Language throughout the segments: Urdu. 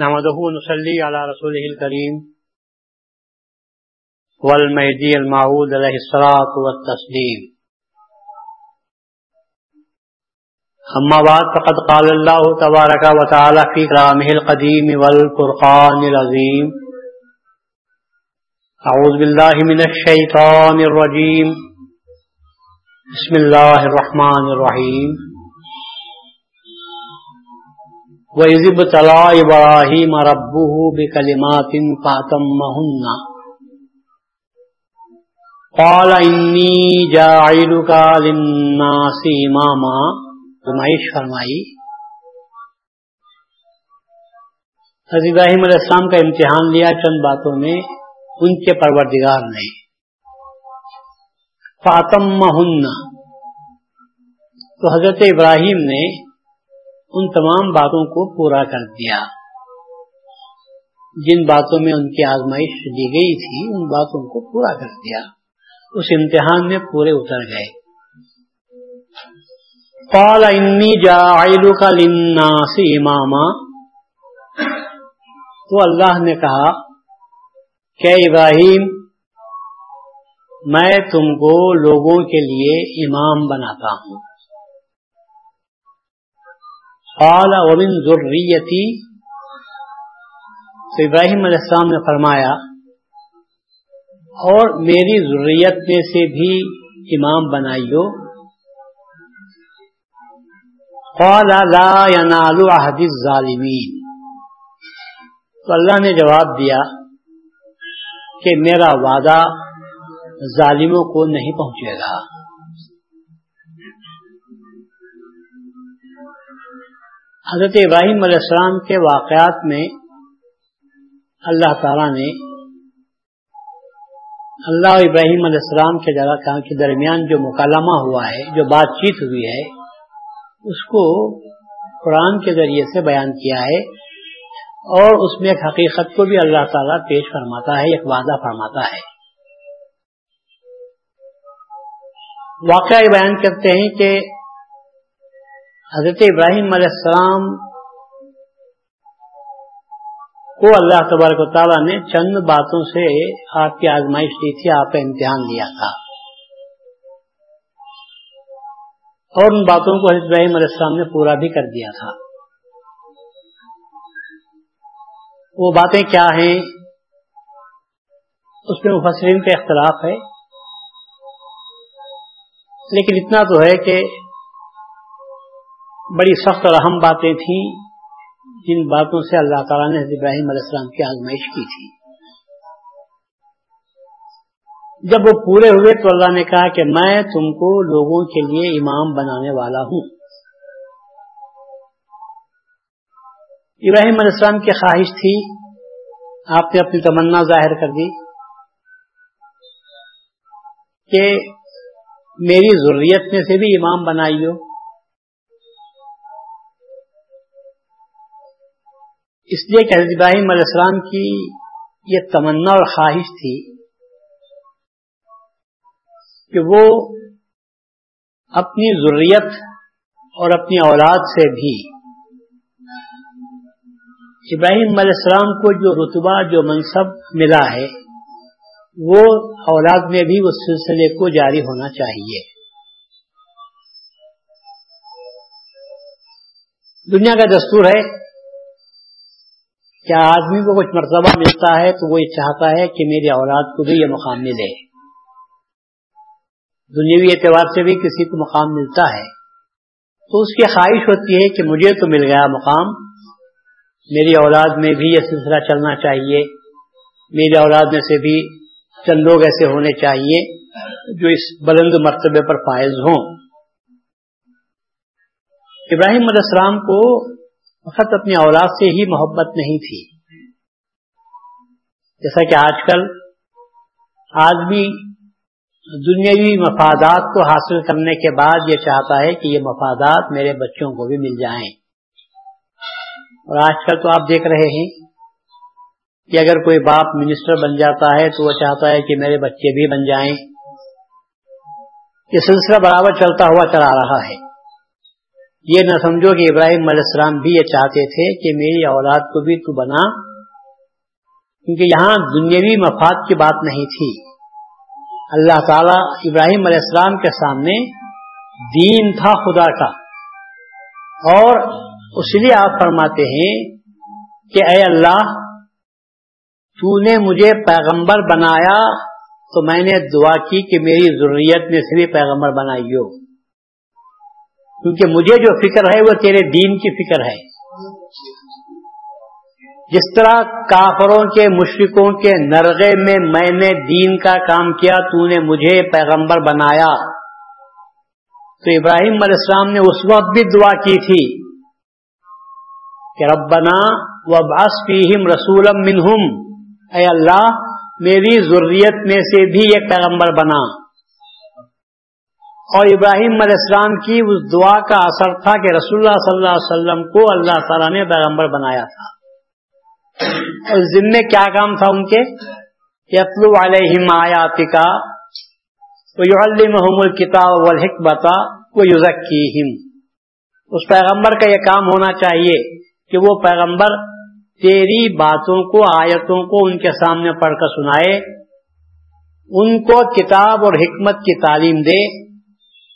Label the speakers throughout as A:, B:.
A: نحمده نصلي على رسوله الكريم والمهدي المعود عليه الصلاة والتسليم. أما بعد، فقد قال الله تبارك وتعالى في كلامه القديم والفرقان العظيم أعوذ بالله من الشيطان الرجيم. بسم الله الرحمن الرحيم. وَإِذِ ابْتَلَى إِبْرَاهِيمَ رَبُّهُ بِكَلِمَاتٍ فَأَتَمَّهُنَّ. قَالَ إِنِّي جَاعِلُكَ لِلنَّاسِ إِمَامًا. فرمائش فرمائی. حضرت ابراہیم علیہ السلام کا امتحان لیا چند باتوں میں، ان کے پروردگار نے فاطم تو حضرت ابراہیم نے ان تمام باتوں کو پورا کر دیا۔ جن باتوں میں ان کی آزمائش دی گئی تھی، ان باتوں کو پورا کر دیا۔ اس امتحان میں پورے اتر گئے۔ قال، انی جاعلک للناس اماما تو اللہ نے کہا، کہ ابراہیم، میں تم کو لوگوں کے لیے امام بناتا ہوں۔ قال ومن ذریتی، تو ابراہیم علیہ السلام نے فرمایا، اور میری ضروریت میں سے بھی امام بنائیو۔ قال، لا ينال عهد الظالمین۔ تو اللہ نے جواب دیا کہ میرا وعدہ ظالموں کو نہیں پہنچے گا۔ حضرت ابراہیم علیہ السلام کے واقعات میں اللہ تعالی نے اللہ ابراہیم علیہ السلام کے جگہ کے درمیان جو مکالمہ ہوا ہے، جو بات چیت ہوئی ہے، اس کو قرآن کے ذریعے سے بیان کیا ہے اور اس میں ایک حقیقت کو بھی اللہ تعالیٰ پیش فرماتا ہے، ایک وعدہ فرماتا ہے۔ واقعہ بیان کرتے ہیں کہ حضرت ابراہیم علیہ السلام کو اللہ تبارک و تعالیٰ نے چند باتوں سے آپ کی آزمائش دی تھی، آپ کا امتحان لیا تھا۔ اور ان باتوں کو حضرت ابراہیم علیہ السلام نے پورا بھی کر دیا تھا۔ وہ باتیں کیا ہیں؟ اس میں مفسرین کا اختلاف ہے۔ لیکن اتنا تو ہے کہ بڑی سخت اور اہم باتیں تھیں جن باتوں سے اللہ تعالیٰ نے ابراہیم علیہ السلام کی آزمائش کی تھی۔ جب وہ پورے ہوئے تو اللہ نے کہا کہ میں تم کو لوگوں کے لیے امام بنانے والا ہوں۔ ابراہیم علیہ السلام کی خواہش تھی۔ آپ نے اپنی تمنا ظاہر کر دی کہ میری ضروریت میں سے بھی امام بنائیو۔ اس لیے کہ حضرت ابراہیم علیہ السلام کی یہ تمنا اور خواہش تھی کہ وہ اپنی ضروریت اور اپنی اولاد سے بھی ابراہیم علیہ السلام کو جو رتبہ، جو منصب ملا ہے، وہ اولاد میں بھی اس سلسلے کو جاری ہونا چاہیے۔ دنیا کا دستور ہے کیا آدمی کو کچھ مرتبہ ملتا ہے تو وہ یہ چاہتا ہے کہ میری اولاد کو بھی یہ مقام ملے؟ دنیاوی اعتبار سے بھی کسی کو مقام ملتا ہے۔ تو اس کی خواہش ہوتی ہے کہ مجھے تو مل گیا مقام، میری اولاد میں بھی یہ سلسلہ چلنا چاہیے، میری اولاد میں سے بھی چند لوگ ایسے ہونے چاہیے جو اس بلند مرتبے پر فائز ہوں۔ ابراہیم علیہ السلام کو فقط اپنی اولاد سے ہی محبت نہیں تھی۔ جیسا کہ آج کل آدمی دنیاوی مفادات کو حاصل کرنے کے بعد یہ چاہتا ہے کہ یہ مفادات میرے بچوں کو بھی مل جائیں۔ اور آج کل تو آپ دیکھ رہے ہیں کہ اگر کوئی باپ منسٹر بن جاتا ہے تو وہ چاہتا ہے کہ میرے بچے بھی بن جائیں۔ یہ سلسلہ برابر چلتا ہوا چلا رہا ہے۔ یہ نہ سمجھو کہ ابراہیم علیہ السلام بھی یہ چاہتے تھے کہ میری اولاد کو بھی تو بنا، کیونکہ یہاں دنیاوی مفاد کی بات نہیں تھی۔ اللہ تعالی ابراہیم علیہ السلام کے سامنے دین تھا خدا کا۔ اور اس لیے آپ فرماتے ہیں کہ اے اللہ، تو نے مجھے پیغمبر بنایا تو میں نے دعا کی کہ میری ضروریت میں سے بھی پیغمبر بنائی ہو کیونکہ مجھے جو فکر ہے وہ تیرے دین کی فکر ہے۔ جس طرح کافروں کے مشرقوں کے نرغے میں میں نے دین کا کام کیا، تو نے مجھے پیغمبر بنایا۔ تو ابراہیم علیہ السلام نے اس وقت بھی دعا کی تھی کہ ربنا و باس فیم رسول منہم۔ اے اللہ، میری ضروریت میں سے بھی ایک پیغمبر بنا۔ اور ابراہیم علیہ السلام کی اس دعا کا اثر تھا کہ رسول اللہ صلی اللہ علیہ وسلم کو اللہ تعالیٰ نے پیغمبر بنایا تھا۔ اور ذمے کیا کام تھا ان کے؟ یتلو علیہم آیات کا الکتاب والحکمتا وہ اس پیغمبر کا یہ کام ہونا چاہیے کہ وہ پیغمبر تیری باتوں کو، آیتوں کو ان کے سامنے پڑھ کر سنائے، ان کو کتاب اور حکمت کی تعلیم دے۔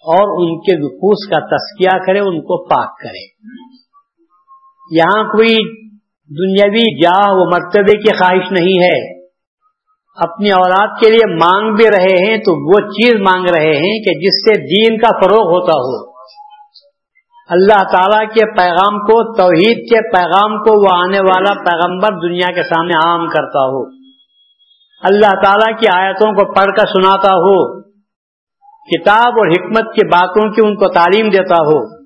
A: اور ان کے نفوس کا تسکیہ کرے، ان کو پاک کرے۔ یہاں کوئی دنیاوی جاہ و مرتبے کی خواہش نہیں ہے۔ اپنی اولاد کے لیے مانگ بھی رہے ہیں تو وہ چیز مانگ رہے ہیں کہ جس سے دین کا فروغ ہوتا ہو۔ اللہ تعالی کے پیغام کو، توحید کے پیغام کو وہ آنے والا پیغمبر دنیا کے سامنے عام کرتا ہو۔ اللہ تعالی کی آیتوں کو پڑھ کر سناتا ہو۔ کتاب اور حکمت کی باتوں کی ان کو تعلیم دیتا ہو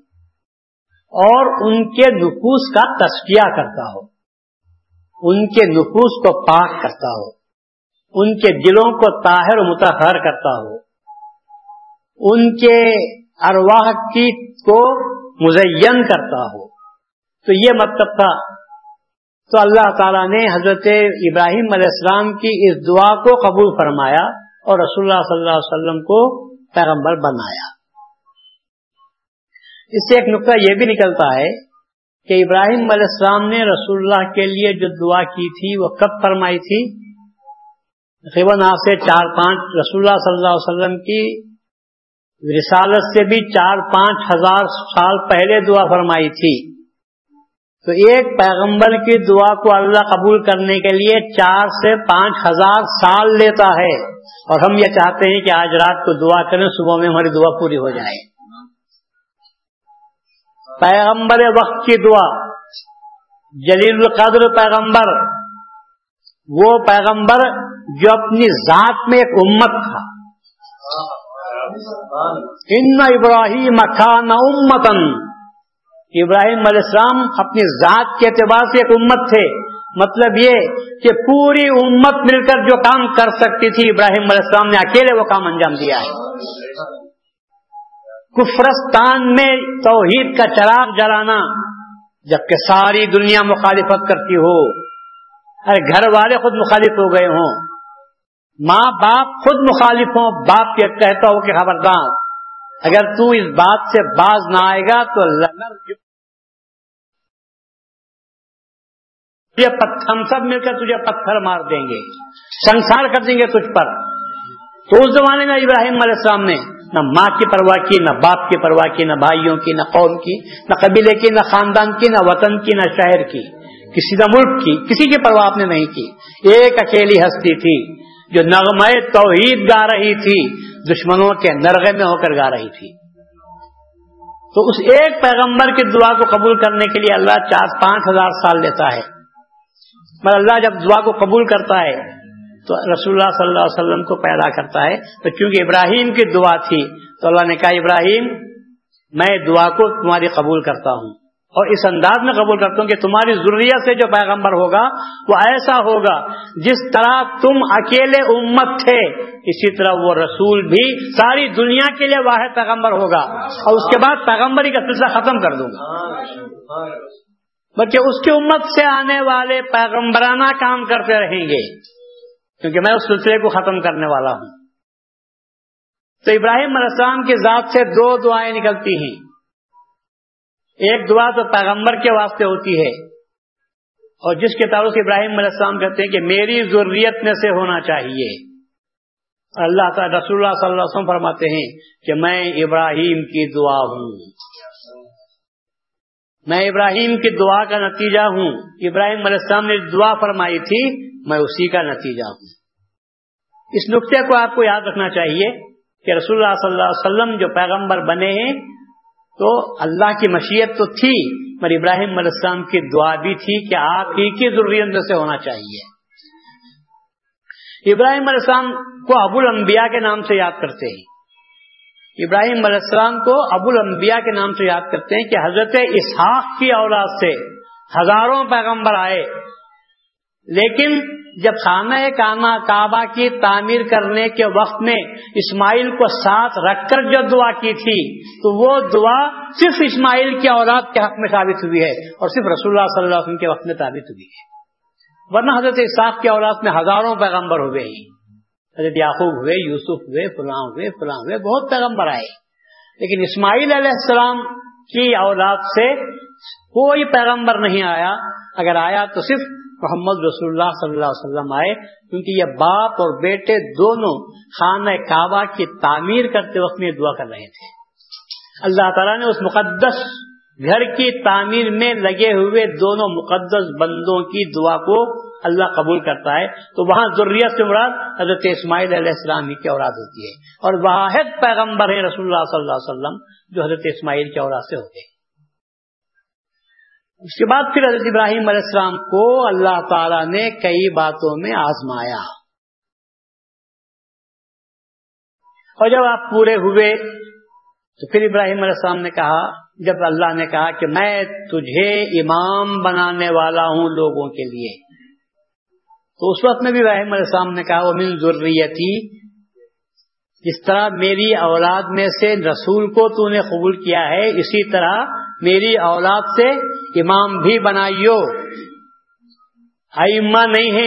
A: اور ان کے نفوس کا تشکیہ کرتا ہو، ان کے نفوس کو پاک کرتا ہو، ان کے دلوں کو طاہر و متحر کرتا ہو، ان کے ارواح کی کو مزین کرتا ہو۔ تو یہ مطلب تھا۔ تو اللہ تعالیٰ نے حضرت ابراہیم علیہ السلام کی اس دعا کو قبول فرمایا اور رسول اللہ صلی اللہ علیہ وسلم کو پیغمبر بنایا۔ اس سے ایک نقطہ یہ بھی نکلتا ہے کہ ابراہیم علیہ السلام نے رسول اللہ کے لیے جو دعا کی تھی، وہ کب فرمائی تھی؟ تقریباً آج سے چار پانچ رسول اللہ صلی اللہ علیہ وسلم کی رسالت سے بھی چار پانچ ہزار سال پہلے دعا فرمائی تھی۔ تو ایک پیغمبر کی دعا کو اللہ قبول کرنے کے لیے چار سے پانچ ہزار سال لیتا ہے اور ہم یہ چاہتے ہیں کہ آج رات کو دعا کریں صبح میں ہماری دعا پوری ہو جائے۔ پیغمبر وقت کی دعا جلیل القدر پیغمبر وہ پیغمبر جو اپنی ذات میں ایک امت تھا۔ ان ابراہیم اخان امتن ابراہیم علیہ السلام اپنی ذات کے اعتبار سے ایک امت تھے۔ مطلب یہ کہ پوری امت مل کر جو کام کر سکتی تھی ابراہیم علیہ السلام نے، اکیلے وہ کام انجام دیا ہے۔ کفرستان میں توحید کا چراغ جلانا جبکہ ساری دنیا مخالفت کرتی ہو، ارے گھر والے خود مخالف ہو گئے ہوں۔ ماں باپ خود مخالف ہوں، باپ یہ کہتا ہو کہ خبردار، اگر تو اس بات سے باز نہ آئے گا تو ہم سب مل کر تجھے پتھر مار دیں گے۔ سنسار کر دیں گے تجھ پر۔ تو اس زمانے میں ابراہیم علیہ السلام نے نہ ماں کی پرواہ کی، نہ باپ کی پرواہ کی، نہ بھائیوں کی، نہ قوم کی، نہ قبیلے کی، نہ خاندان کی، نہ وطن کی، نہ شہر کی۔ کسی نہ ملک کی، کسی کی پرواہ آپ نے نہیں کی۔ ایک اکیلی ہستی تھی جو نغمہ توحید گا رہی تھی، دشمنوں کے نرغے میں ہو کر گا رہی تھی۔ تو اس ایک پیغمبر کی دعا کو قبول کرنے کے لیے اللہ چار پانچ ہزار سال لیتا ہے۔ مگر اللہ جب دعا کو قبول کرتا ہے، تو رسول اللہ صلی اللہ علیہ وسلم کو پیدا کرتا ہے۔ تو چونکہ ابراہیم کی دعا تھی، تو اللہ نے کہا، ابراہیم، میں دعا کو تمہاری قبول کرتا ہوں۔ اور اس انداز میں قبول کرتا ہوں کہ تمہاری ضروریت سے جو پیغمبر ہوگا، وہ ایسا ہوگا، جس طرح تم اکیلے امت تھے، اسی طرح وہ رسول بھی ساری دنیا کے لیے واحد پیغمبر ہوگا۔ اور اس کے بعد پیغمبری کا سلسلہ ختم کر دوں گا۔ بلکہ اس کی امت سے آنے والے پیغمبرانہ کام کرتے رہیں گے۔ کیونکہ میں اس سلسلے کو ختم کرنے والا ہوں۔ تو ابراہیم علیہ السلام کی ذات سے دو دعائیں نکلتی ہیں۔ ایک دعا تو پیغمبر کے واسطے ہوتی ہے۔ اور جس کے تعلق ابراہیم علیہ السلام کہتے ہیں کہ میری ضروریت میں سے ہونا چاہیے۔ اللہ تعالی رسول اللہ صلی اللہ علیہ وسلم فرماتے ہیں کہ میں ابراہیم کی دعا ہوں۔ میں ابراہیم کی دعا کا نتیجہ ہوں۔ ابراہیم علیہ السلام نے دعا فرمائی تھی، میں اسی کا نتیجہ ہوں۔ اس نقطے کو آپ کو یاد رکھنا چاہیے کہ رسول اللہ صلی اللہ علیہ وسلم جو پیغمبر بنے ہیں، تو اللہ کی مشیت تو تھی پر ابراہیم علیہ السلام کی دعا بھی تھی کہ آپ ہی کی ضروریت سے ہونا چاہیے۔ ابراہیم علیہ السلام کو ابو الانبیاء کے نام سے یاد کرتے ہیں۔ ابراہیم علیہ السلام کو ابو الانبیاء کے نام سے یاد کرتے ہیں کہ حضرت اسحاق کی اولاد سے ہزاروں پیغمبر آئے۔ لیکن جب خانہ کانا کعبہ کی تعمیر کرنے کے وقت میں اسماعیل کو ساتھ رکھ کر جو دعا کی تھی، تو وہ دعا صرف اسماعیل کی اولاد کے حق میں ثابت ہوئی ہے اور صرف رسول اللہ صلی اللہ علیہ وسلم کے وقت میں ثابت ہوئی ہے۔ ورنہ حضرت اساق کی اولاد میں ہزاروں پیغمبر ہوئے ہیں۔ حضرت یعقوب ہوئے، یوسف ہوئے فلاں ہوئے فلاں ہوئے، بہت پیغمبر آئے۔ لیکن اسماعیل علیہ السلام کی اولاد سے کوئی پیغمبر نہیں آیا۔ اگر آیا تو صرف محمد رسول اللہ صلی اللہ علیہ وسلم آئے، کیونکہ یہ باپ اور بیٹے دونوں خانہ کعبہ کی تعمیر کرتے وقت میں دعا کر رہے تھے۔ اللہ تعالیٰ نے اس مقدس گھر کی تعمیر میں لگے ہوئے دونوں مقدس بندوں کی دعا کو اللہ قبول کرتا ہے، تو وہاں ضروریت سے مراد حضرت اسماعیل علیہ السلام کی اولاد ہوتی ہے۔ اور واحد پیغمبر ہے رسول اللہ صلی اللہ علیہ وسلم جو حضرت اسماعیل کی اولاد سے ہوتے ہیں۔ اس کے بعد پھر حضرت ابراہیم علیہ السلام کو اللہ تعالی نے کئی باتوں میں آزمایا۔ اور جب آپ پورے ہوئے تو پھر ابراہیم علیہ السلام نے کہا، جب اللہ نے کہا کہ میں تجھے امام بنانے والا ہوں لوگوں کے لیے۔ تو اس وقت میں بھی ابراہیم علیہ السلام نے کہا وہ من ضروریتی جس طرح میری اولاد میں سے رسول کو تو نے قبول کیا ہے، اسی طرح میری اولاد سے امام بھی بنائیو۔ ائمہ نہیں ہے